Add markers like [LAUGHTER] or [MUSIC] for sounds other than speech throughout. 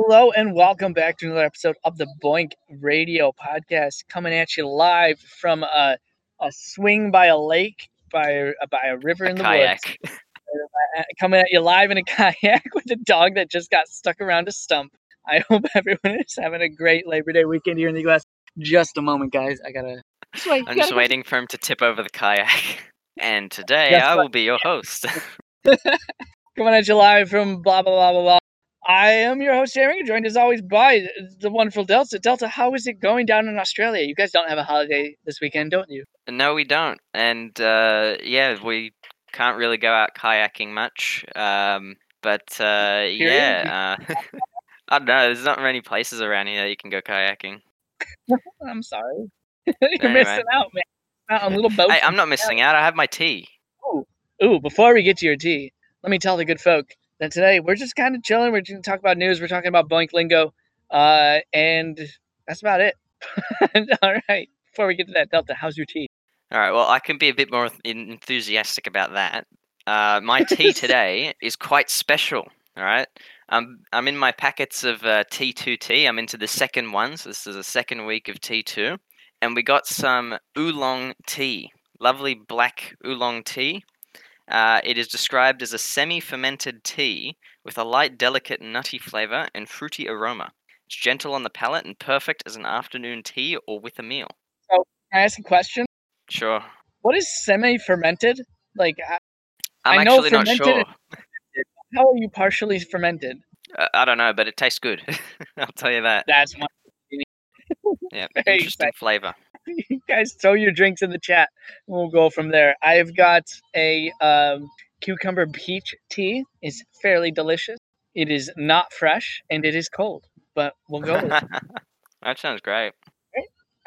Hello and welcome back to another episode of the BOINC Radio Podcast, coming at you live from a, a swing by a lake, by a, by a river A in the kayak. woods. [LAUGHS] Uh, Coming at you live in a [LAUGHS] kayak with a dog that just got stuck around a stump. I hope [LAUGHS] everyone is having a great Labor Day weekend here in the U.S. Just a moment, guys. I gotta. Just wait, I'm just gotta- waiting for him to tip over the kayak. And today Yes, I but- will be your host. Coming at you live from blah blah blah blah blah. I am your host, Jeremy, joined as always by the wonderful Delta. Delta, how is it going down in Australia? You guys don't have a holiday this weekend, don't you? no, we don't. And uh, yeah, we can't really go out kayaking much. Um, but uh, yeah, uh, [LAUGHS] I don't know. There's not many places around here that you can go kayaking. [LAUGHS] I'm sorry. [LAUGHS] You're Anyway. missing out, man. Out on little boats. Hey, I'm not missing out. I have my tea. Ooh, before we get to your tea, let me tell the good folk that today we're just kind of chilling. We're going to talk about news. We're talking about BOINC Lingo. Uh, and that's about it. [LAUGHS] All right. Before we get to that, Delta, how's your tea? All right. Well, I can be a bit more enthusiastic about that. Uh, my tea [LAUGHS] today is quite special. All right. Um, I'm in my packets of uh, T2T. I'm into the second one, so this is the second week of T2, and we got some oolong tea. Lovely black oolong tea. Uh, it is described as a semi-fermented tea with a light, delicate, nutty flavor and fruity aroma. It's gentle on the palate and perfect as an afternoon tea or with a meal. So, can I ask a question? Sure. What is semi fermented? Like, h- I'm I know actually not fermented sure. how are you partially fermented? Uh, I don't know, but it tastes good. [LAUGHS] I'll tell you that. That's my. Yeah, [LAUGHS] interesting flavor. [LAUGHS] you guys throw your drinks in the chat and we'll go from there. I've got a um, cucumber peach tea. It's fairly delicious. It is not fresh and it is cold but we'll go with it. [LAUGHS] that sounds great.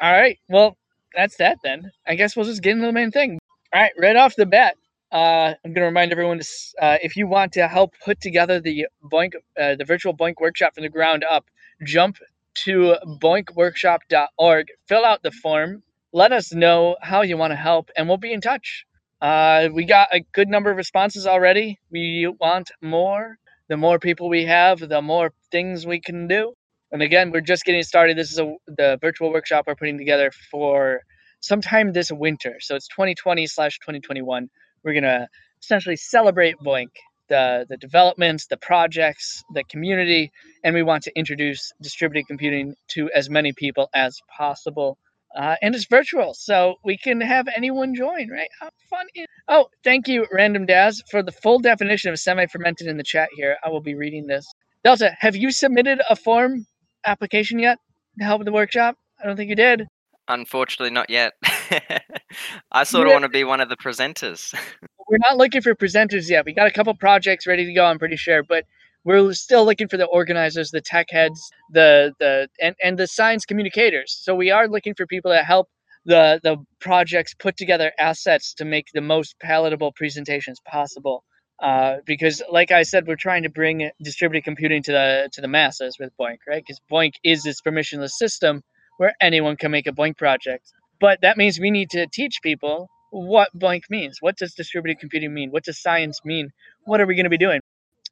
all right. Well that's that then. I guess we'll just get into the main thing. All right. Right off the bat uh, I'm going to remind everyone to, uh, if you want to help put together the BOINC, uh, the virtual BOINC workshop from the ground up, jump to boincworkshop.org, fill out the form, let us know how you want to help, and we'll be in touch. Uh, we got a good number of responses already. We want more. The more people we have, the more things we can do. And again, we're just getting started. This is a, the virtual workshop we're putting together for sometime this winter. So it's 2020 slash 2021. We're gonna essentially celebrate BOINC, the the developments, the projects, the community, and we want to introduce distributed computing to as many people as possible. Uh, and it's virtual, so we can have anyone join, right? How fun is Oh, thank you, Random Daz, for the full definition of semi-fermented in the chat here. I will be reading this. Delta, have you submitted a form application yet to help with the workshop? I don't think you did. Unfortunately, not yet. [LAUGHS] I sort of want to be one of the presenters. [LAUGHS] We're not looking for presenters yet. We got a couple projects ready to go, I'm pretty sure, but we're still looking for the organizers, the tech heads, the the and, and the science communicators. So we are looking for people that help the the projects put together assets to make the most palatable presentations possible. Uh, because, like I said, we're trying to bring distributed computing to the to the masses with BOINC, right? Because BOINC is this permissionless system where anyone can make a BOINC project. But that means we need to teach people what blank means. What does distributed computing mean? What does science mean? What are we going to be doing?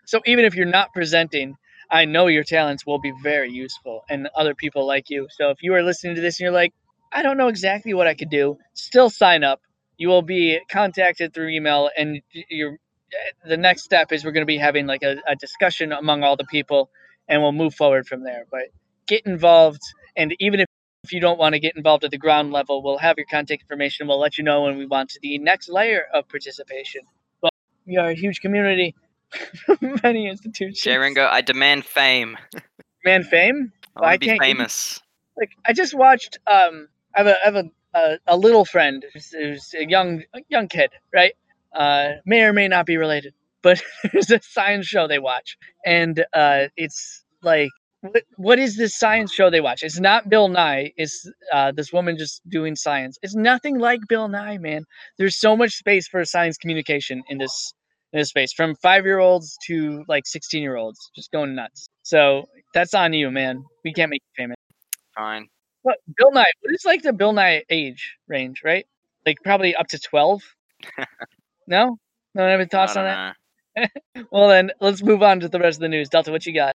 So even if you're not presenting, I know your talents will be very useful and other people like you. So if you are listening to this and you're like, I don't know exactly what I could do, still sign up. You will be contacted through email and you're eh, the next step is we're going to be having like a, a discussion among all the people and we'll move forward from there. But get involved and even if if you don't want to get involved at the ground level, we'll have your contact information. We'll let you know when we want to the next layer of participation. But we are a huge community, [LAUGHS] many institutions. J Ringo, I demand fame. Man, fame. I Well, I want to be can't you- famous. Like I just watched. Um, I have a I have a, a, a little friend who's, who's a young a young kid, right? Uh, may or may not be related, but [LAUGHS] there's a science show they watch, and uh, it's like. What, what is this science show they watch? It's not Bill Nye. It's uh, this woman just doing science. It's nothing like Bill Nye, man. There's so much space for science communication in this in this space, from five year olds to like sixteen year olds, just going nuts. So that's on you, man. We can't make you famous. Fine. What Bill Nye? What is like the Bill Nye age range, right? Like probably up to twelve. [LAUGHS] no, no, any I thoughts don't on that? [LAUGHS] Well, then let's move on to the rest of the news. Delta, what you got?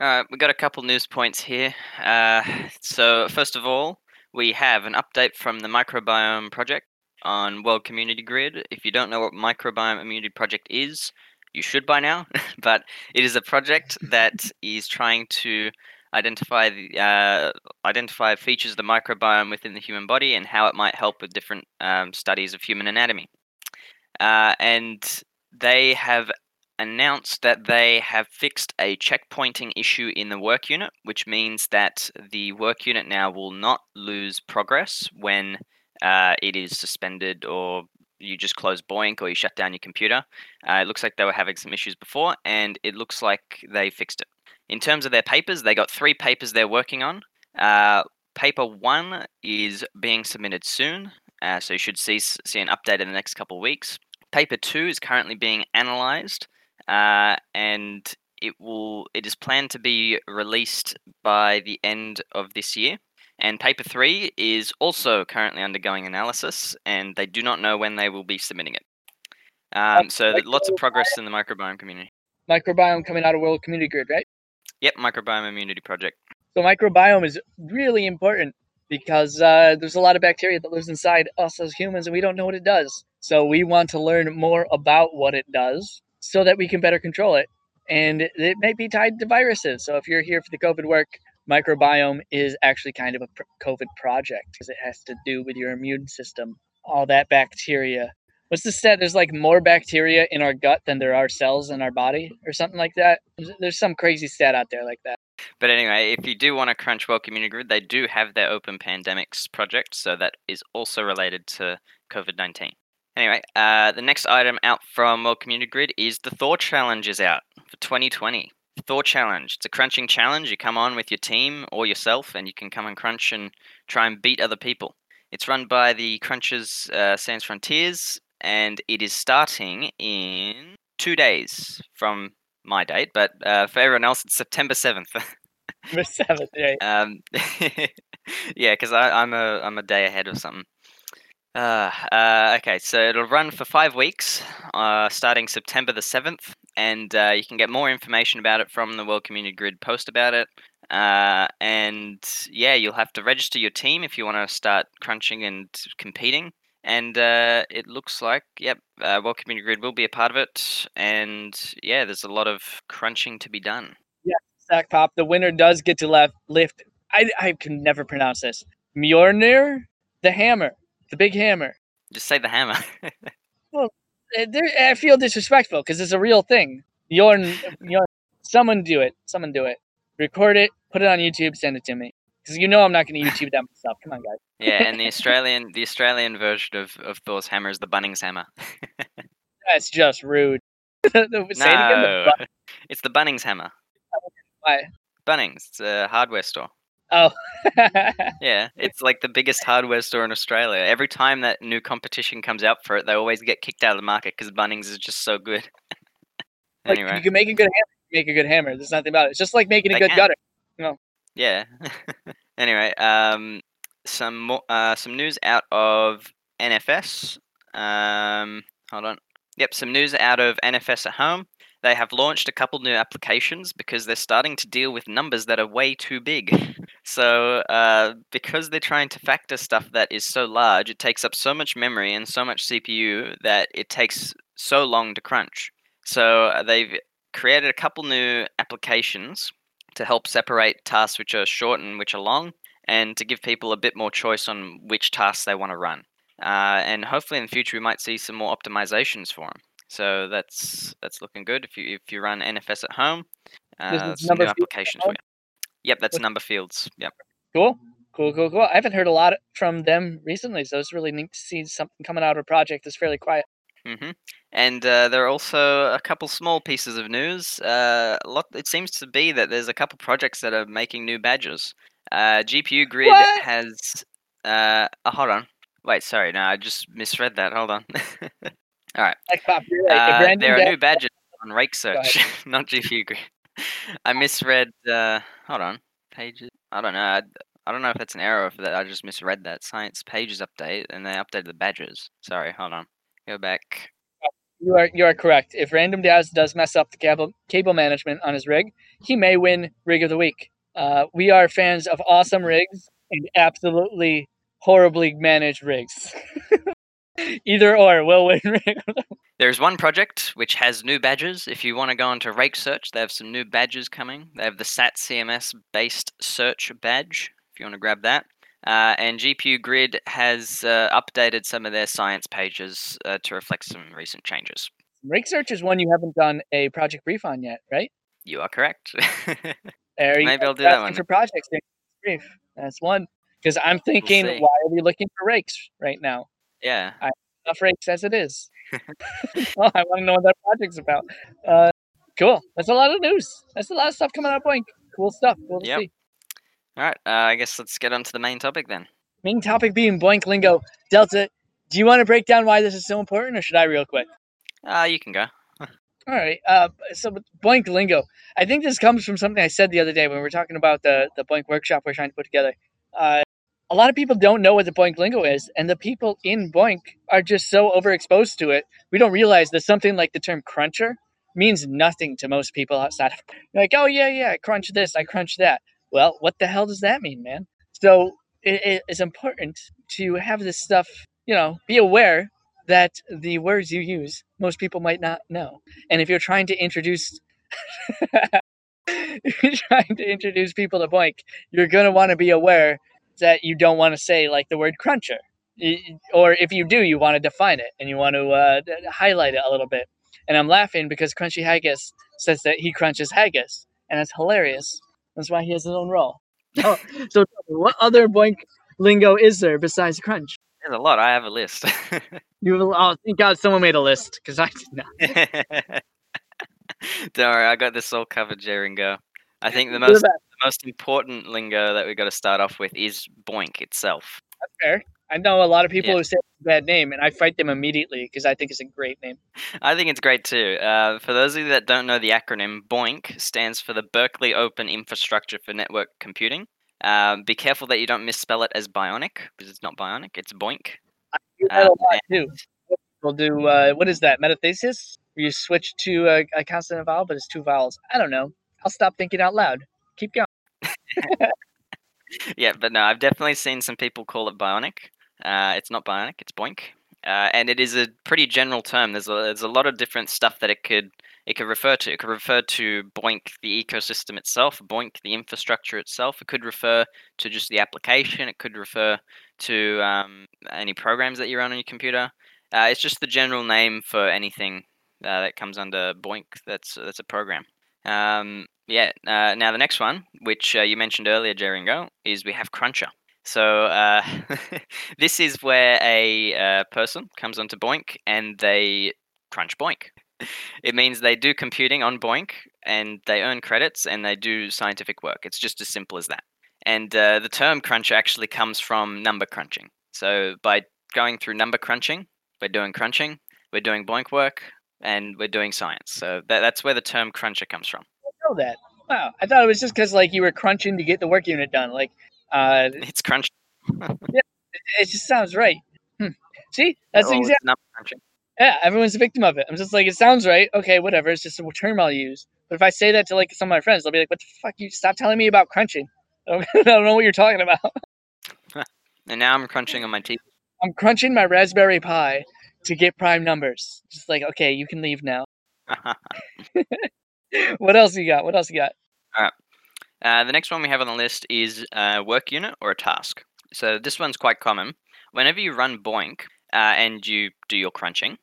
All right, we got a couple news points here. Uh, so first of all, we have an update from the Microbiome Project on World Community Grid. If you don't know what Microbiome Immunity Project is, you should by now. [LAUGHS] but it is a project that [LAUGHS] is trying to identify the uh, identify features of the microbiome within the human body and how it might help with different um, studies of human anatomy. Uh, and they have announced that they have fixed a checkpointing issue in the work unit, which means that the work unit now will not lose progress when uh, it is suspended or you just close BOINC or you shut down your computer. Uh, it looks like they were having some issues before, and it looks like they fixed it. In terms of their papers, they got three papers they're working on. Uh, paper one is being submitted soon, uh, so you should see see an update in the next couple of weeks. Paper two is currently being analysed, uh, and it will it is planned to be released by the end of this year. And paper three is also currently undergoing analysis, and they do not know when they will be submitting it. Um, so lots of progress in the microbiome community. Microbiome coming out of World Community Grid, right? Yep, microbiome immunity project. So microbiome is really important because uh, there's a lot of bacteria that lives inside us as humans, and we don't know what it does. So we want to learn more about what it does so that we can better control it. And it may be tied to viruses. So if you're here for the COVID work, microbiome is actually kind of a COVID project because it has to do with your immune system, all that bacteria. What's the stat? There's like more bacteria in our gut than there are cells in our body, or something like that. There's some crazy stat out there like that. But anyway, if you do want to crunch World Community Grid, they do have their Open Pandemics project, so that is also related to COVID 19. Anyway, uh, the next item out from World Community Grid is the Thor Challenge is out for 2020. Thor Challenge. It's a crunching challenge. You come on with your team or yourself, and you can come and crunch and try and beat other people. It's run by the Crunchers uh, Sans Frontiers, and it is starting in two days from my date, but uh, for everyone else, it's September 7th. The seventh, [LAUGHS] right? um, [LAUGHS] yeah, because I'm a I'm a day ahead or something. Uh, uh, okay, so it'll run for five weeks, uh, starting September the 7th, and uh, you can get more information about it from the World Community Grid post about it. Uh, and yeah, you'll have to register your team if you want to start crunching and competing. And uh, it looks like, yep, World Community Grid will be a part of it. And yeah, there's a lot of crunching to be done. Yeah, Stack Pop, the winner does get to left, lift, I, I can never pronounce this, Mjolnir the Hammer the big hammer. Just say the hammer. [LAUGHS] well, eh, I feel disrespectful because it's a real thing. You're, you're, someone do it. Someone do it. Record it. Put it on YouTube. Send it to me. Because you know I'm not going to YouTube that myself. Come on, guys. yeah, and the [LAUGHS] Australian, the Australian version of, of Thor's hammer is the Bunnings hammer. [LAUGHS] That's just rude. Say no, again. The it's the Bunnings hammer. Why? Bunnings. It's a hardware store. Oh. [LAUGHS] yeah, it's like the biggest hardware store in Australia. Every time that new competition comes out for it, they always get kicked out of the market because Bunnings is just so good. anyway, [LAUGHS] like, you can make a good hammer. Make a good hammer. There's nothing about it. It's just like making a good can. gutter. You know. Yeah. [LAUGHS] anyway, um, some more, uh, some news out of NFS. Um, hold on. Yep, some news out of NFS at home. They have launched a couple new applications because they're starting to deal with numbers that are way too big. So, uh, because they're trying to factor stuff that is so large, it takes up so much memory and so much CPU that it takes so long to crunch. So, uh, they've created a couple new applications to help separate tasks which are short and which are long, and to give people a bit more choice on which tasks they want to run. Uh, and hopefully in the future we might see some more optimizations for them. So that's that's looking good. If you if you run NFS at home, uh, some new applications for you. Yep, that's number fields. Yep. Cool. Cool, cool, cool. I haven't heard a lot from them recently, so it's really neat to see something coming out of a project that's fairly quiet. Mm-hmm. And uh, there are also a couple small pieces of news. Uh, a lot. It seems to be that there's a couple projects that are making new badges. Uh, GPU Grid what? has. Uh, oh, hold on. Wait, sorry. No, I just misread that. Hold on. [LAUGHS] All right. Uh, there are new badges on Rake Search, [LAUGHS] not GPU Grid. I misread. Uh, hold on, pages. I don't know. I, I don't know if that's an error if that I just misread that. Science pages update, and they updated the badges. Sorry, hold on. Go back. You are you are correct. If Random Daz does mess up the cable cable management on his rig, he may win rig of the week. Uh, we are fans of awesome rigs and absolutely horribly managed rigs. [LAUGHS] Either or will win. There's one project which has new badges. If you want to go onto Rake Search, they have some new badges coming. They have the SAT CMS based search badge. If you want to grab that. Uh, and GPU Grid has uh, updated some of their science pages uh, to reflect some recent changes. Rake Search is one you haven't done a project brief on yet, right? You are correct. [LAUGHS] There you Maybe go. I'll do that one. for projects. Brief. That's one. Because I'm thinking, see. why are we looking for rakes right now? Yeah. I enough rakes as it is. [LAUGHS] oh, I want to know what that project's about. Uh, cool. That's a lot of news. That's a lot of stuff coming out of BOINC. Cool stuff. Cool Yep. see. All right. Uh, I guess let's get on to the main topic then. Main topic being BOINC lingo. Delta, do you want to break down why this is so important, or should I real quick? Uh, you can go. [LAUGHS] All right. Uh, so BOINC lingo, I think this comes from something I said the other day when we were talking about the the BOINC workshop we're trying to put together. Uh, a lot of people don't know what the BOINC lingo is, and the people in BOINC are just so overexposed to it. We don't realize that something like the term cruncher means nothing to most people outside of like, oh yeah, yeah, I crunch this, I crunch that. Well, what the hell does that mean, man? So it, it- it's important to have this stuff, you know, be aware that the words you use, most people might not know. And if you're trying to introduce [LAUGHS] you're trying to introduce people to BOINC, you're gonna want to be aware that you don't want to say like the word cruncher. Or if you do, you want to define it and you want to uh, highlight it a little bit. And I'm laughing because Crunchy Haggis says that he crunches haggis, and it's hilarious. That's why he has his own role. [LAUGHS] Oh, so what other BOINC lingo is there besides crunch? There's a lot. I have a list. [LAUGHS] You have a- oh, thank God someone made a list because I did not. [LAUGHS] Don't worry, I got this all covered, Jeringo. I think the most most important lingo that we've got to start off with is BOINC itself. fair. I know a lot of people Yeah. who say it's a bad name, and I fight them immediately because I think it's a great name. I think it's great too. Uh, for those of you that don't know the acronym, BOINC stands for the Berkeley Open Infrastructure for Network Computing. Um, be careful that you don't misspell it as bionic because it's not bionic; it's BOINC. do that a Um, lot too. We'll do uh, what is that metathesis? Where you switch to a, a consonant vowel, but it's two vowels. I don't know. I'll stop thinking out loud. Keep going. [LAUGHS] yeah, but no, I've definitely seen some people call it bionic. Uh, it's not bionic; it's BOINC, uh, and it is a pretty general term. There's a there's a lot of different stuff that it could it could refer to. It could refer to BOINC the ecosystem itself, BOINC the infrastructure itself. It could refer to just the application. It could refer to um, any programs that you run on your computer. Uh, it's just the general name for anything uh, that comes under BOINC. That's that's a program. Um, yeah. Uh, now the next one, which uh, you mentioned earlier, Jeringo, is we have Cruncher. So uh, [LAUGHS] this is where a uh, person comes onto BOINC and they crunch BOINC. [LAUGHS] It means they do computing on BOINC and they earn credits and they do scientific work. It's just as simple as that. And uh, the term cruncher actually comes from number crunching. So by going through number crunching, we're doing crunching, we're doing BOINC work, and we're doing science. So that, that's where the term cruncher comes from. I know that. Wow. I thought it was just because like you were crunching to get the work unit done. Like, uh, [LAUGHS] It's crunch. [LAUGHS] Yeah, it just sounds right. Hmm. See, that's oh, exactly. Yeah, everyone's a victim of it. I'm just like, it sounds right. Okay, whatever. It's just a term I'll use. But if I say that to like some of my friends, they'll be like, "What the fuck? You stop telling me about crunching. [LAUGHS] I don't, I don't know what you're talking about." And now I'm crunching on my teeth. I'm crunching my Raspberry Pi to get prime numbers. Just like, okay, you can leave now. [LAUGHS] [LAUGHS] What else you got? What else you got? Uh, the next one we have on the list is a work unit or a task. So this one's quite common. Whenever you run BOINC uh, and you do your crunching,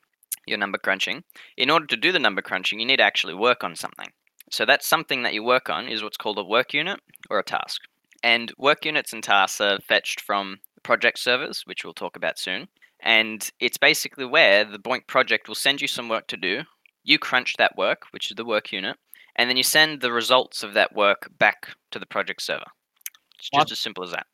your number crunching, in order to do the number crunching, you need to actually work on something. So that something that you work on is what's called a work unit or a task. And work units and tasks are fetched from project servers, which we'll talk about soon. And it's basically where the BOINC project will send you some work to do. You crunch that work, which is the work unit, and then you send the results of that work back to the project server. It's Awesome. just as simple as that.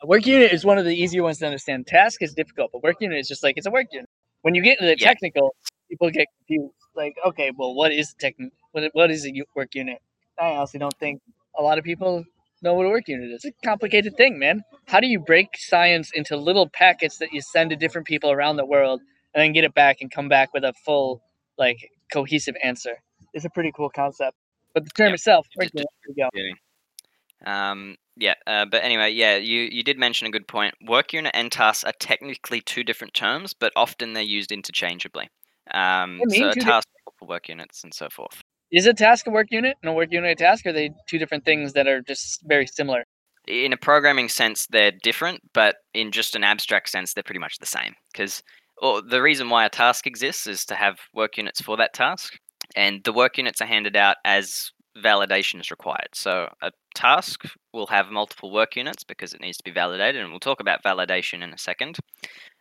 A work unit is one of the easier ones to understand. Task is difficult, but work unit is just like it's a work unit. When you get into the Yeah. technical, people get confused. Like, okay, well, what is techn- what, what is a work unit? I honestly don't think a lot of people know what a work unit is. It's a complicated thing, man. How do you break science into little packets that you send to different people around the world and then get it back and come back with a full like cohesive answer. It's a pretty cool concept. But the term Yep. itself, Just- work unit, there we go. Um, yeah, uh, but anyway, yeah, you, you did mention a good point. Work unit and task are technically two different terms, but often they're used interchangeably. Um, so a two di- task for work units and so forth. Is a task a work unit and a work unit a task? Are they two different things that are just very similar? In a programming sense, they're different, but in just an abstract sense, they're pretty much the same. Because the reason why a task exists is to have work units for that task, and the work units are handed out as validation is required. So a task will have multiple work units because it needs to be validated, and we'll talk about validation in a second.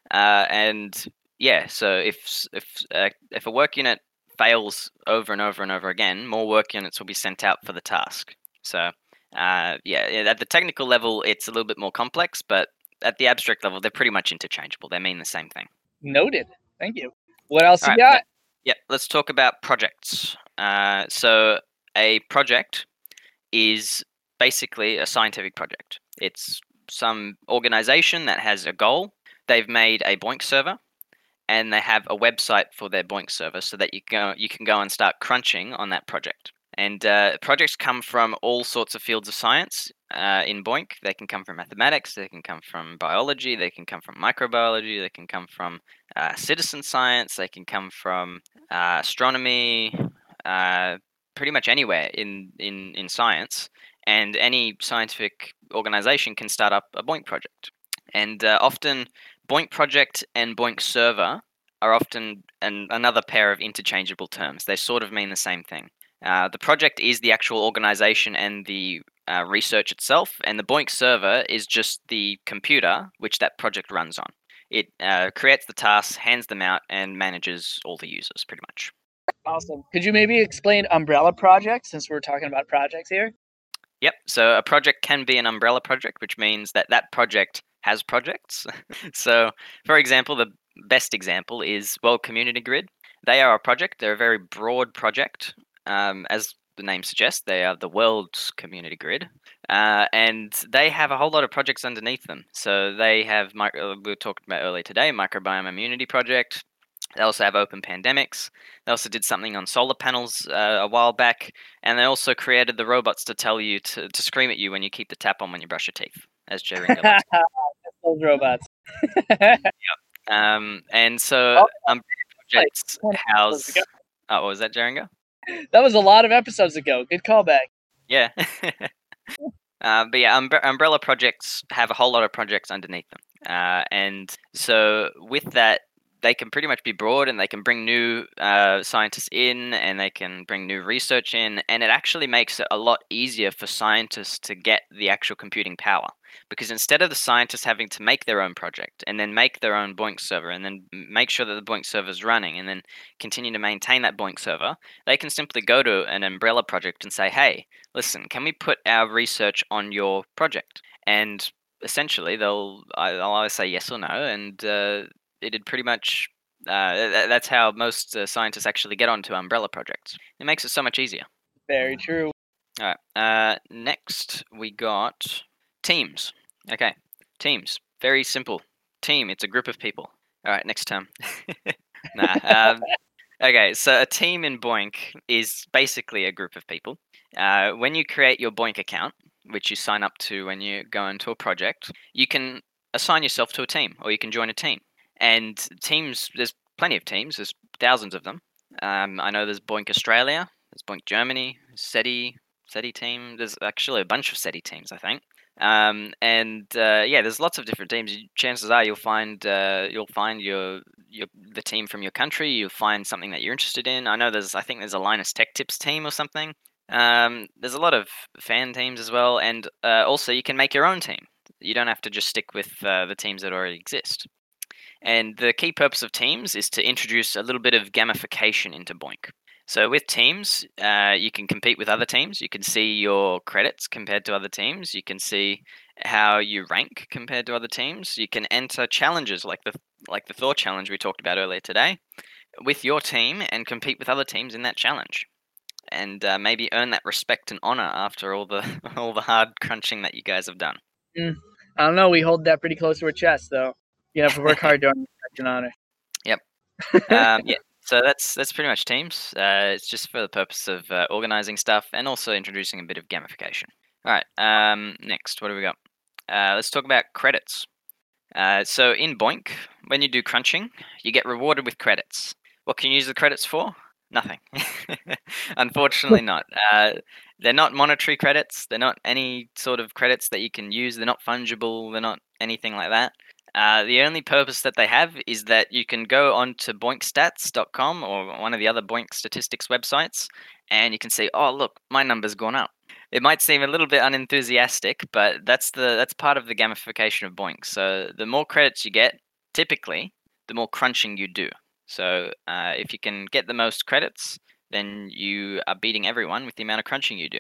Uh, and yeah, so if if uh, if a work unit fails over and over and over again, more work units will be sent out for the task. So uh, yeah, at the technical level, it's a little bit more complex, but at the abstract level, they're pretty much interchangeable. They mean the same thing. Noted. Thank you. What else All you right, got? Yeah, let's talk about projects. Uh, so a project is basically a scientific project. It's some organization that has a goal. They've made a BOINC server, and they have a website for their BOINC server, so that you go you can go and start crunching on that project. And uh, projects come from all sorts of fields of science uh, in BOINC. They can come from mathematics, they can come from biology, they can come from microbiology, they can come from uh, citizen science, they can come from uh, astronomy, uh, pretty much anywhere in, in, in science. And any scientific organization can start up a BOINC project. And uh, often, BOINC project and BOINC server are often an, another pair of interchangeable terms. They sort of mean the same thing. Uh, the project is the actual organization and the uh, research itself, and the BOINC server is just the computer which that project runs on. It uh, creates the tasks, hands them out, and manages all the users pretty much. Awesome. Could you maybe explain umbrella projects since we're talking about projects here? Yep. So a project can be an umbrella project, which means that that project has projects. [LAUGHS] so, for example, the best example is World Community Grid. They are a project. They're a very broad project. Um, as the name suggests, they are the world's community grid, uh, and they have a whole lot of projects underneath them. So they have, micro, we were talking about earlier today, microbiome immunity project. They also have open pandemics. They also did something on solar panels uh, a while back, and they also created the robots to tell you to, to scream at you when you keep the tap on when you brush your teeth, as [LAUGHS] likes. Those robots. Um, and so Oh, um, projects house. Oh, what was that, Jeringo? that was a lot of episodes ago. Good callback. Yeah. [LAUGHS] uh, but yeah, umbre- umbrella projects have a whole lot of projects underneath them. Uh, and so with that, they can pretty much be broad and they can bring new uh, scientists in and they can bring new research in. And it actually makes it a lot easier for scientists to get the actual computing power. Because instead of the scientists having to make their own project and then make their own BOINC server and then make sure that the BOINC server is running and then continue to maintain that BOINC server, they can simply go to an umbrella project and say, hey, listen, can we put our research on your project? And essentially, they'll I- they'll either say yes or no, and uh, it'd pretty much uh, th- that's how most uh, scientists actually get onto umbrella projects. It makes it so much easier. Very true. All right. Uh, next, we got teams. Okay, teams. Very simple. Team. It's a group of people. All right. Next term. [LAUGHS] nah. Um, okay. So a team in BOINC is basically a group of people. Uh, when you create your BOINC account, which you sign up to when you go into a project, you can assign yourself to a team, or you can join a team. And teams, there's plenty of teams. There's thousands of them. Um, I know there's BOINC Australia. There's BOINC Germany. SETI, SETI team. There's actually a bunch of SETI teams, I think. Um, and uh, yeah, there's lots of different teams. Chances are you'll find uh, you'll find your your the team from your country. You'll find something that you're interested in. I know there's I think there's a Linus Tech Tips team or something. Um, there's a lot of fan teams as well, and uh, also you can make your own team. You don't have to just stick with uh, the teams that already exist. And the key purpose of teams is to introduce a little bit of gamification into BOINC. So with teams, uh, you can compete with other teams. You can see your credits compared to other teams. You can see how you rank compared to other teams. You can enter challenges like the like the Thor challenge we talked about earlier today, with your team and compete with other teams in that challenge, and uh, maybe earn that respect and honor after all the [LAUGHS] all the hard crunching that you guys have done. I don't know. We hold that pretty close to our chest, though. You have to work hard to earn honor. [LAUGHS] Um, yeah. So that's that's pretty much Teams. Uh, it's just for the purpose of uh, organizing stuff and also introducing a bit of gamification. All right. Um, next, what do we got? Uh, let's talk about credits. Uh, so in BOINC, when you do crunching, you get rewarded with credits. What can you use the credits for? Nothing. [LAUGHS] Unfortunately, not. Uh, they're not monetary credits. They're not any sort of credits that you can use. They're not fungible. They're not anything like that. Uh, the only purpose that they have is that you can go on to boincstats.com or one of the other BOINC statistics websites and you can see, oh, look, my number's gone up. It might seem a little bit unenthusiastic, but that's the that's part of the gamification of BOINC. So the more credits you get, typically, the more crunching you do. So uh, if you can get the most credits, then you are beating everyone with the amount of crunching you do.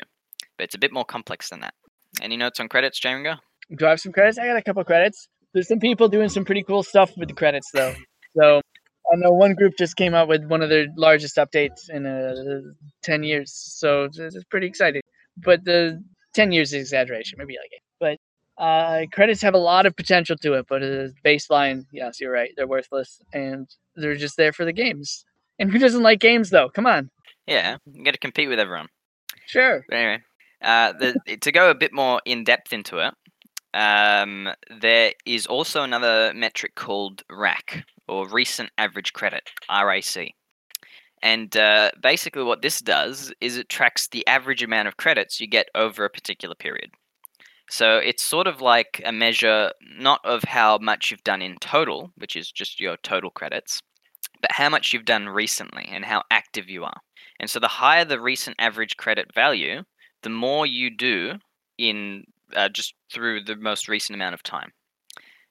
But it's a bit more complex than that. Any notes on credits, Jaringo? Do I have some credits? I got a couple of credits. There's some people doing some pretty cool stuff with the credits though. So I know one group just came out with one of their largest updates in uh, 10 years. So it's, pretty exciting. But the 10 years is exaggeration, maybe like it. But uh, credits have a lot of potential to it, but as baseline, yes, you're right. They're worthless and they're just there for the games. And who doesn't like games though? Come on. Yeah, you got to compete with everyone. Sure. But anyway, uh, the, to go a bit more in depth into it, um, there is also another metric called RAC, or Recent Average Credit, RAC. And uh, basically, what this does is it tracks the average amount of credits you get over a particular period. So it's sort of like a measure not of how much you've done in total, which is just your total credits, but how much you've done recently and how active you are. And so the higher the recent average credit value, the more you do in uh, just through the most recent amount of time.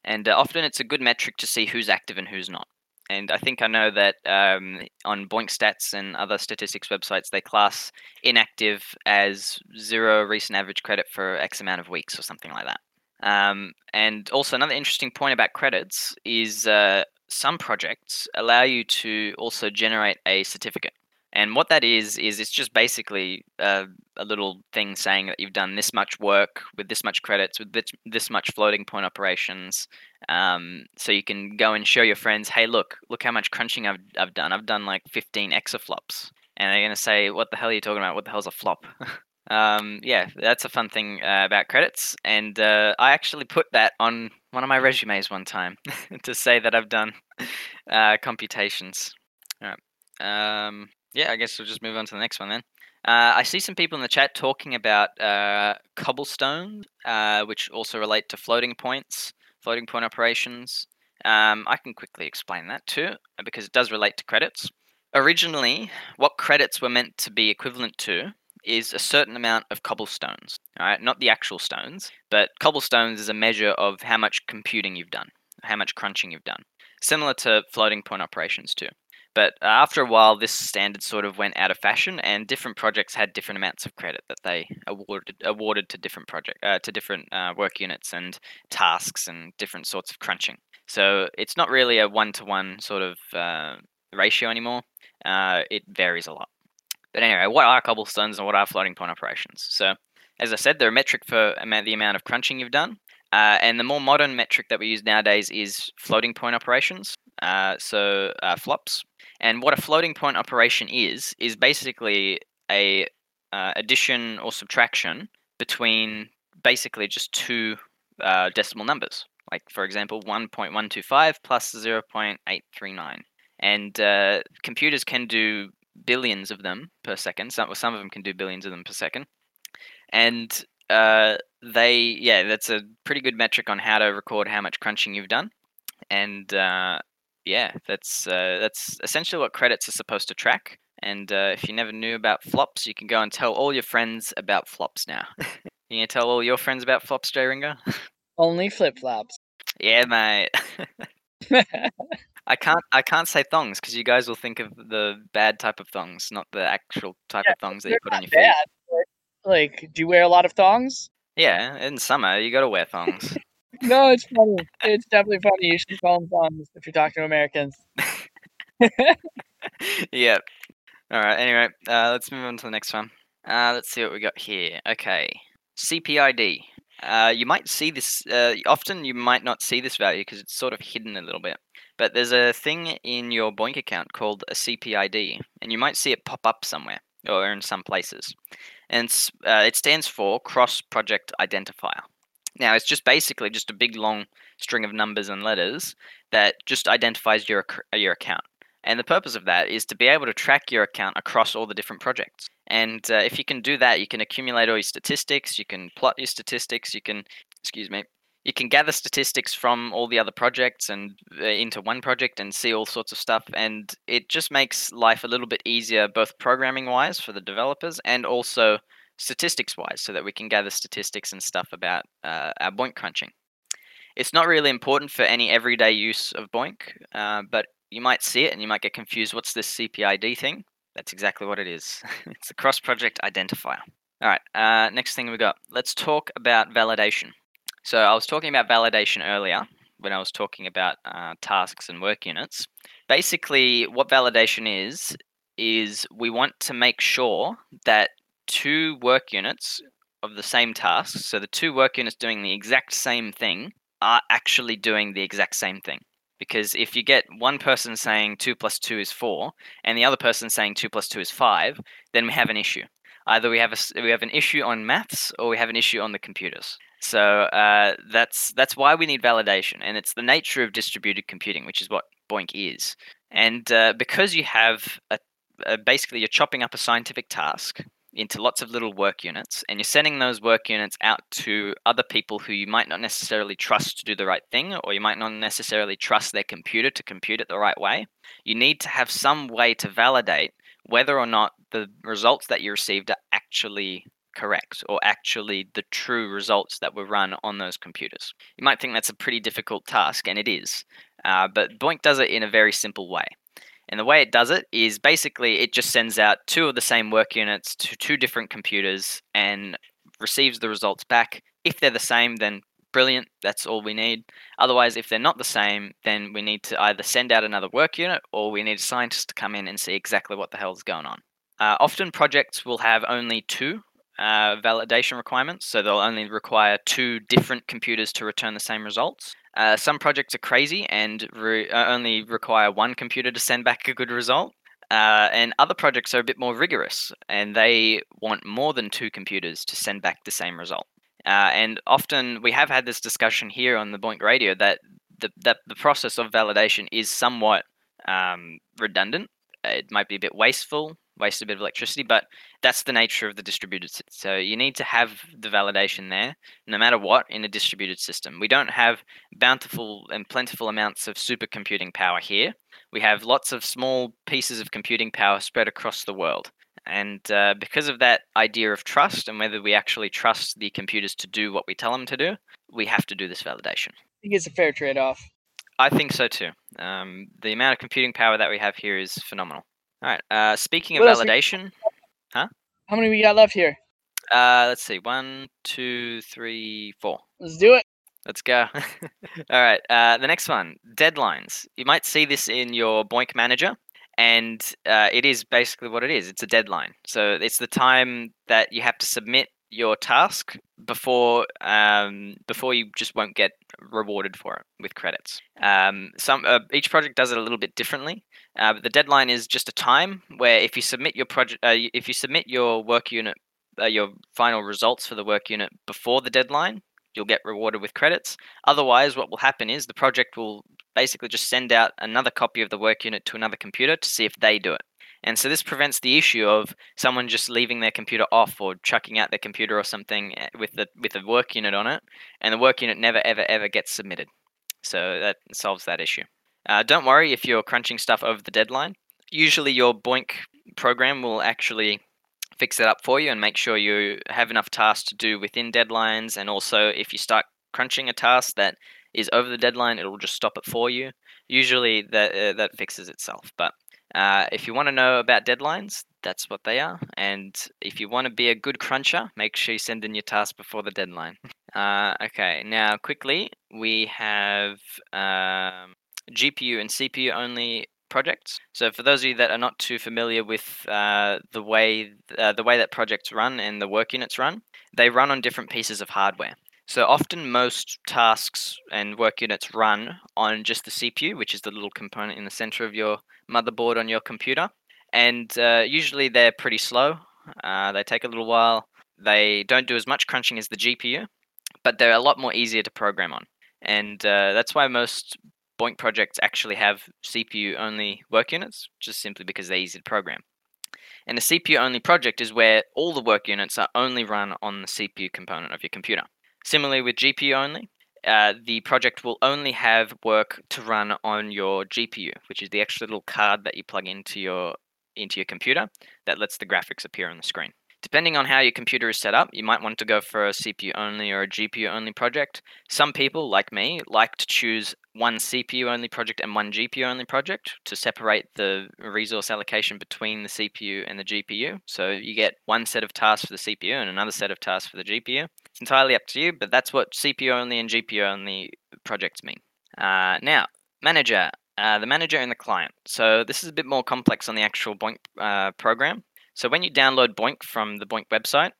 And uh, often it's a good metric to see who's active and who's not. And I think I know that um, on BOINC Stats and other statistics websites, they class inactive as zero recent average credit for X amount of weeks or something like that. Um, and also, another interesting point about credits is uh, some projects allow you to also generate a certificate. And what that is, is it's just basically uh, a little thing saying that you've done this much work with this much credits, with this, this much floating point operations. Um, so you can go and show your friends, hey, look, look how much crunching I've, I've done. I've done like 15 exaflops. And they're going to say, what the hell are you talking about? What the hell's a flop? [LAUGHS] um, yeah, that's a fun thing uh, about credits. And uh, I actually put that on one of my resumes one time [LAUGHS] to say that I've done uh, computations. All right. Um, yeah, I guess we'll just move on to the next one then. Uh, I see some people in the chat talking about uh, cobblestone, uh, which also relate to floating points, floating point operations. Um, I can quickly explain that too, uh, because it does relate to credits. Originally, what credits were meant to be equivalent to is a certain amount of cobblestones. All right, not the actual stones, but cobblestones is a measure of how much computing you've done, how much crunching you've done. Similar to floating point operations too. But after a while, this standard sort of went out of fashion, and different projects had different amounts of credit that they awarded awarded to different project uh, to different uh, work units and tasks and different sorts of crunching. So it's not really a one to one sort of uh, ratio anymore. Uh, it varies a lot. But anyway, what are cobblestones and what are floating point operations? So, as I said, they're a metric for the amount of crunching you've done. Uh, and the more modern metric that we use nowadays is floating point operations. Uh, so uh, flops. And what a floating point operation is is basically a uh, addition or subtraction between basically just two uh, decimal numbers. Like for example, 1.125 plus 0.839. And uh, computers can do billions of them per second. Some some of them can do billions of them per second. And uh, they yeah, that's a pretty good metric on how to record how much crunching you've done. And uh, yeah, that's uh, that's essentially what credits are supposed to track. And uh, if you never knew about flops, you can go and tell all your friends about flops now. [LAUGHS] you can tell all your friends about flops, J Ringer? [LAUGHS] Only flip flops. Yeah, mate. [LAUGHS] I can't I can't say thongs because you guys will think of the bad type of thongs, not the actual type Yeah, of thongs that you put on your bad, feet. like, do you wear a lot of thongs? Yeah, in summer you got to wear thongs. No, it's funny. It's definitely funny. You should call them thongs if you're talking to Americans. [LAUGHS] yep. All right. Anyway, uh, let's move on to the next one. Uh, let's see what we got here. Okay, CPID. Uh, you might see this uh, often. You might not see this value because it's sort of hidden a little bit. But there's a thing in your BOINC account called a CPID, and you might see it pop up somewhere or in some places. And uh, it stands for Cross Project Identifier. Now, it's just basically just a big long string of numbers and letters that just identifies your your account. And the purpose of that is to be able to track your account across all the different projects. And uh, if you can do that, you can accumulate all your statistics, you can plot your statistics, you can, excuse me, you can gather statistics from all the other projects and uh, into one project and see all sorts of stuff. And it just makes life a little bit easier, both programming wise for the developers and also statistics wise, so that we can gather statistics and stuff about uh, our BOINC crunching. It's not really important for any everyday use of BOINC, uh, but you might see it and you might get confused. What's this CPID thing? That's exactly what it is. [LAUGHS] it's a cross project identifier. All right, uh, next thing we got. Let's talk about validation. So I was talking about validation earlier when I was talking about uh, tasks and work units. Basically, what validation is, is we want to make sure that two work units of the same task, so the two work units doing the exact same thing, are actually doing the exact same thing. Because if you get one person saying 2 plus 2 is 4 and the other person saying 2 plus 2 is 5, then we have an issue. Either we have a, we have an issue on maths or we have an issue on the computers. So uh, that's that's why we need validation, and it's the nature of distributed computing, which is what BOINC is. And uh, because you have a, a, basically you're chopping up a scientific task into lots of little work units and you're sending those work units out to other people who you might not necessarily trust to do the right thing or you might not necessarily trust their computer to compute it the right way. You need to have some way to validate whether or not the results that you received are actually correct or actually the true results that were run on those computers. You might think that's a pretty difficult task and it is uh, but BOINC does it in a very simple way and the way it does it is basically it just sends out two of the same work units to two different computers and receives the results back. If they're the same, then brilliant, that's all we need. Otherwise, if they're not the same, then we need to either send out another work unit or we need scientists to come in and see exactly what the hell is going on. Uh, often projects will have only two uh, validation requirements, so they'll only require two different computers to return the same results. Uh, some projects are crazy and re- uh, only require one computer to send back a good result. Uh, and other projects are a bit more rigorous and they want more than two computers to send back the same result. Uh, and often we have had this discussion here on the BOINC Radio that the, that the process of validation is somewhat um, redundant. It might be a bit wasteful waste a bit of electricity, but that's the nature of the distributed system. So you need to have the validation there, no matter what, in a distributed system. We don't have bountiful and plentiful amounts of supercomputing power here. We have lots of small pieces of computing power spread across the world. And uh, because of that idea of trust and whether we actually trust the computers to do what we tell them to do, we have to do this validation. I think it's a fair trade off. I think so too. Um, the amount of computing power that we have here is phenomenal. All right. Uh, speaking of what validation, huh? How many we got left here? Uh, let's see. One, two, three, four. Let's do it. Let's go. [LAUGHS] All right. Uh, the next one, deadlines. You might see this in your BOINC manager, and uh, it is basically what it is. It's a deadline. So it's the time that you have to submit your task before um, before you just won't get rewarded for it with credits. Um, some uh, each project does it a little bit differently, uh, but the deadline is just a time where if you submit your project, uh, if you submit your work unit, uh, your final results for the work unit before the deadline, you'll get rewarded with credits. Otherwise, what will happen is the project will basically just send out another copy of the work unit to another computer to see if they do it. And so this prevents the issue of someone just leaving their computer off or chucking out their computer or something eh, with the with a work unit on it, and the work unit never ever ever gets submitted. So that solves that issue. Uh, don't worry if you're crunching stuff over the deadline. Usually your BOINC program will actually fix it up for you and make sure you have enough tasks to do within deadlines. And also, if you start crunching a task that is over the deadline, it will just stop it for you. Usually that uh, that fixes itself. But uh, if you want to know about deadlines, that's what they are. And if you want to be a good cruncher, make sure you send in your task before the deadline. [LAUGHS] Uh, okay, now quickly, we have um, GPU and CPU only projects. So for those of you that are not too familiar with uh, the way uh, the way that projects run and the work units run, they run on different pieces of hardware. So often, most tasks and work units run on just the CPU, which is the little component in the center of your motherboard on your computer. And uh, usually they're pretty slow. Uh, they take a little while. They don't do as much crunching as the GPU, but they're a lot more easier to program on. And uh, that's why most BOINC projects actually have CPU only work units, just simply because they're easy to program. And a CPU only project is where all the work units are only run on the CPU component of your computer. Similarly, with GPU only, uh, the project will only have work to run on your GPU, which is the extra little card that you plug into your into your computer that lets the graphics appear on the screen. Depending on how your computer is set up, you might want to go for a CPU only or a GPU only project. Some people, like me, like to choose one CPU only project and one GPU only project to separate the resource allocation between the CPU and the GPU. So you get one set of tasks for the CPU and another set of tasks for the GPU. It's entirely up to you, but that's what CPU only and GPU only projects mean. Uh, now, manager. Uh, the manager and the client. So this is a bit more complex on the actual BOINC uh, program. So when you download BOINC from the BOINC website,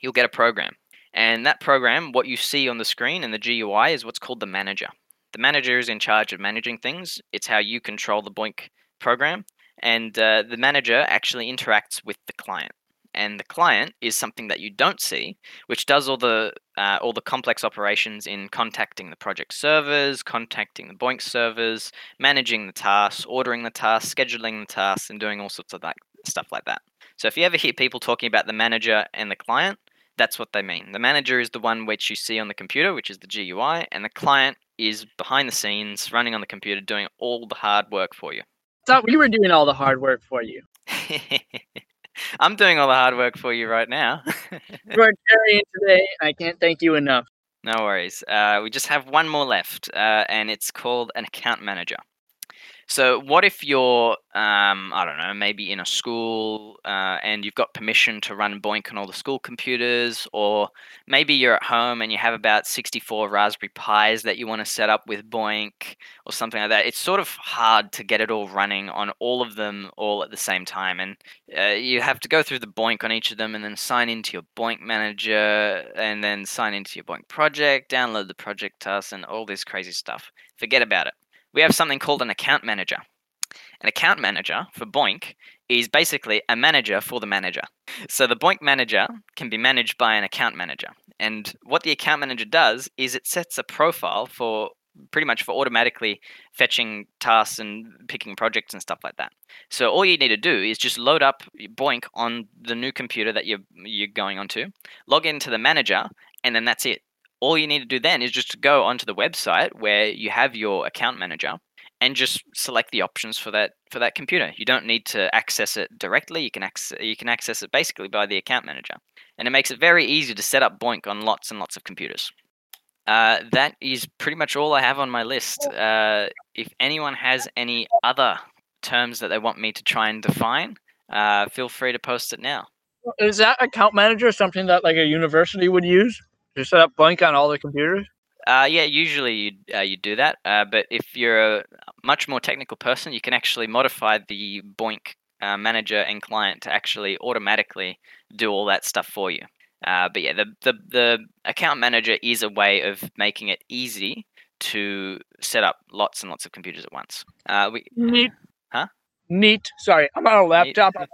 you'll get a program. And that program, what you see on the screen and the GUI is what's called the manager. The manager is in charge of managing things. It's how you control the BOINC program. And uh, the manager actually interacts with the client. And the client is something that you don't see, which does all the uh, all the complex operations in contacting the project servers, contacting the BOINC servers, managing the tasks, ordering the tasks, scheduling the tasks, and doing all sorts of that stuff like that. So if you ever hear people talking about the manager and the client, that's what they mean. The manager is the one which you see on the computer, which is the GUI, and the client is behind the scenes, running on the computer, doing all the hard work for you. Thought we were doing all the hard work for you. [LAUGHS] I'm doing all the hard work for you right now. you are carrying today. I can't thank you enough. No worries. Uh, we just have one more left, uh, and it's called an account manager. So, what if you're, um, I don't know, maybe in a school uh, and you've got permission to run BOINC on all the school computers, or maybe you're at home and you have about 64 Raspberry Pis that you want to set up with BOINC or something like that. It's sort of hard to get it all running on all of them all at the same time. And uh, you have to go through the BOINC on each of them and then sign into your BOINC manager and then sign into your BOINC project, download the project task, and all this crazy stuff. Forget about it we have something called an account manager. An account manager for BOINC is basically a manager for the manager. So the BOINC manager can be managed by an account manager. And what the account manager does is it sets a profile for pretty much for automatically fetching tasks and picking projects and stuff like that. So all you need to do is just load up BOINC on the new computer that you're you're going onto, log into the manager, and then that's it all you need to do then is just go onto the website where you have your account manager and just select the options for that for that computer. You don't need to access it directly. You can access you can access it basically by the account manager, and it makes it very easy to set up BOINC on lots and lots of computers. Uh, that is pretty much all I have on my list. Uh, if anyone has any other terms that they want me to try and define, uh, feel free to post it now. Is that account manager something that like a university would use? You set up BOINC on all the computers? Uh, yeah, usually you uh, you do that. Uh, but if you're a much more technical person, you can actually modify the BOINC uh, manager and client to actually automatically do all that stuff for you. Uh, but yeah, the, the the account manager is a way of making it easy to set up lots and lots of computers at once. Uh, we neat, huh? Neat. Sorry, I'm on a laptop. I'm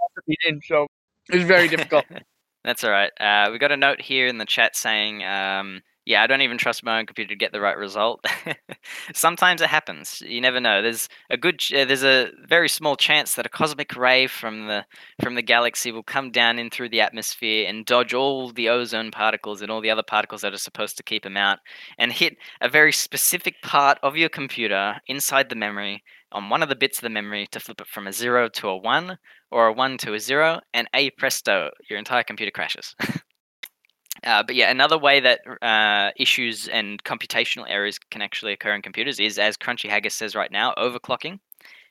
in, so it's very difficult. [LAUGHS] That's all right. Uh, we got a note here in the chat saying, um, "Yeah, I don't even trust my own computer to get the right result." [LAUGHS] Sometimes it happens. You never know. There's a good, uh, there's a very small chance that a cosmic ray from the from the galaxy will come down in through the atmosphere and dodge all the ozone particles and all the other particles that are supposed to keep them out, and hit a very specific part of your computer inside the memory on one of the bits of the memory to flip it from a zero to a one or a one to a zero, and a presto, your entire computer crashes. [LAUGHS] uh, but yeah, another way that uh, issues and computational errors can actually occur in computers is, as Crunchy Haggis says right now, overclocking.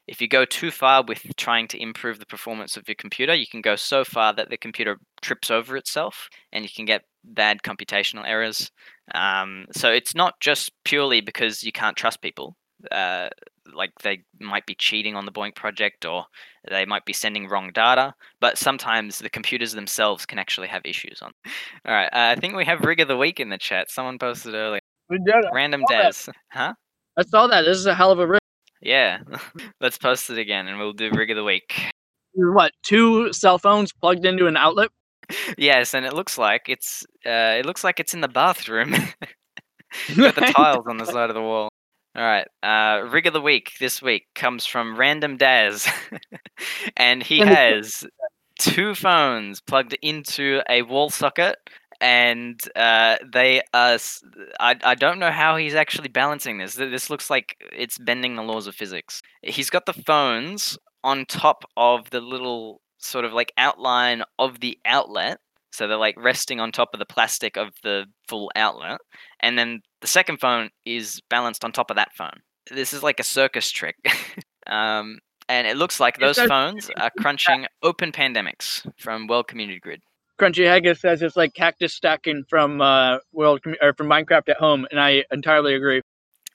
If you go too far with trying to improve the performance of your computer, you can go so far that the computer trips over itself and you can get bad computational errors. Um, so it's not just purely because you can't trust people uh, like they might be cheating on the BOINC project or they might be sending wrong data. But sometimes the computers themselves can actually have issues on. [LAUGHS] All right, uh, I think we have rig of the week in the chat. Someone posted earlier. We did it. Random. Daz, huh? I saw that. This is a hell of a rig. Yeah, [LAUGHS] let's post it again and we'll do rig of the week. What? Two cell phones plugged into an outlet? [LAUGHS] Yes, and it looks like it's uh, it looks like it's in the bathroom. Got the tiles on the side of the wall. All right, uh, rig of the week this week comes from Random Daz, [LAUGHS] and he has two phones plugged into a wall socket, and uh, they are. I, I don't know how he's actually balancing this. This looks like it's bending the laws of physics. He's got the phones on top of the little sort of like outline of the outlet. So they're like resting on top of the plastic of the full outlet. And then the second phone is balanced on top of that phone. This is like a circus trick. [LAUGHS] um, and it looks like those phones are [LAUGHS] crunching OpenPandemics from World Community Grid. Crunchy Haggis says it's like cactus stacking from uh, World or from Minecraft at home, and I entirely agree.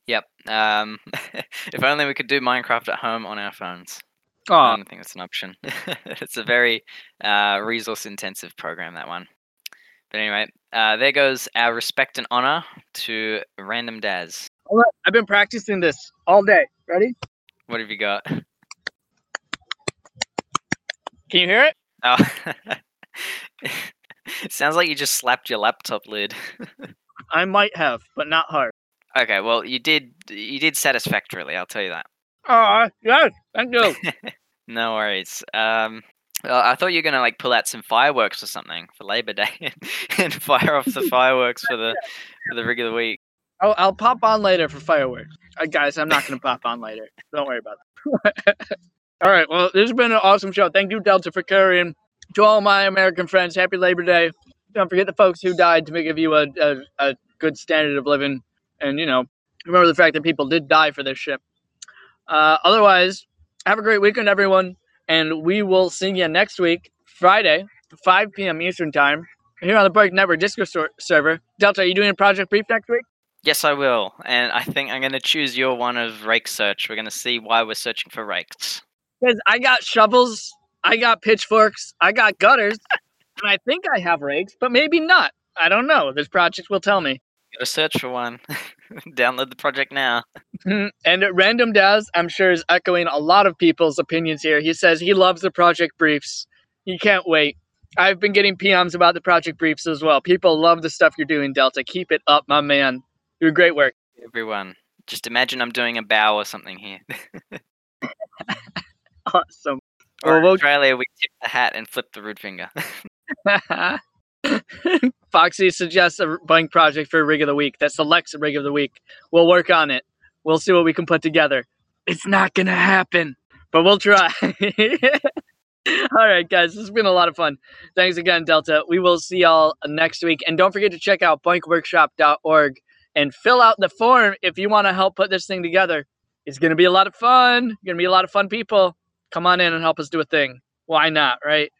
Yep. Um, [LAUGHS] if only we could do Minecraft at home on our phones. I Oh, don't think that's an option. it's a very uh, resource intensive program, that one. But anyway, uh, there goes our respect and honor to Random Daz. I've been practicing this all day. Ready? What have you got? Can you hear it? Oh. [LAUGHS] sounds like you just slapped your laptop lid. [LAUGHS] I might have, but not hard. okay, well you did you did satisfactorily, I'll tell you that. Oh, yes, thank you. [LAUGHS] No worries. Um well, I thought you were gonna like pull out some fireworks or something for Labor Day [LAUGHS] and, fire off the fireworks for the for the rig of the week. I'll, I'll pop on later for fireworks. Uh, guys, I'm not to pop on later. Don't worry about that. [LAUGHS] all right. Well, this has been an awesome show. Thank you, Delta, for carrying. To all my American friends, happy Labor Day. Don't forget the folks who died to give you a, a, a good standard of living. And, you know, remember the fact that people did die for this ship. Uh, otherwise, have a great weekend, everyone. And we will see you next week, Friday, 5 p.m. Eastern Time, here on the Break Network Discord ser- server. Delta, are you doing a project brief next week? Yes, I will. And I think I'm going to choose your one of RakeSearch. We're going to see why we're searching for rakes. Because I got shovels, I got pitchforks, I got gutters, [LAUGHS] and I think I have rakes, but maybe not. I don't know. This project will tell me. To search for one. [LAUGHS] Download the project now. Mm-hmm. and Random Daz, I'm sure, is echoing a lot of people's opinions here. He says he loves the project briefs. He can't wait. I've been getting PMs about the project briefs as well. People love the stuff you're doing, Delta. Keep it up, my man. You're great work. Everyone, just imagine I'm doing a bow or something here. [LAUGHS] Awesome. Or we'll- Australia, we tip the hat and flip the root finger. [LAUGHS] [LAUGHS] Foxy suggests a BOINC project for rig of the week that selects a rig of the week. We'll work on it. We'll see what we can put together. It's not gonna happen, but we'll try. [LAUGHS] all right, guys, this has been a lot of fun. Thanks again, Delta. We will see y'all next week, and don't forget to check out boincworkshop.org and fill out the form if you want to help put this thing together. It's gonna be a lot of fun. Gonna be a lot of fun people. Come on in and help us do a thing. Why not, right?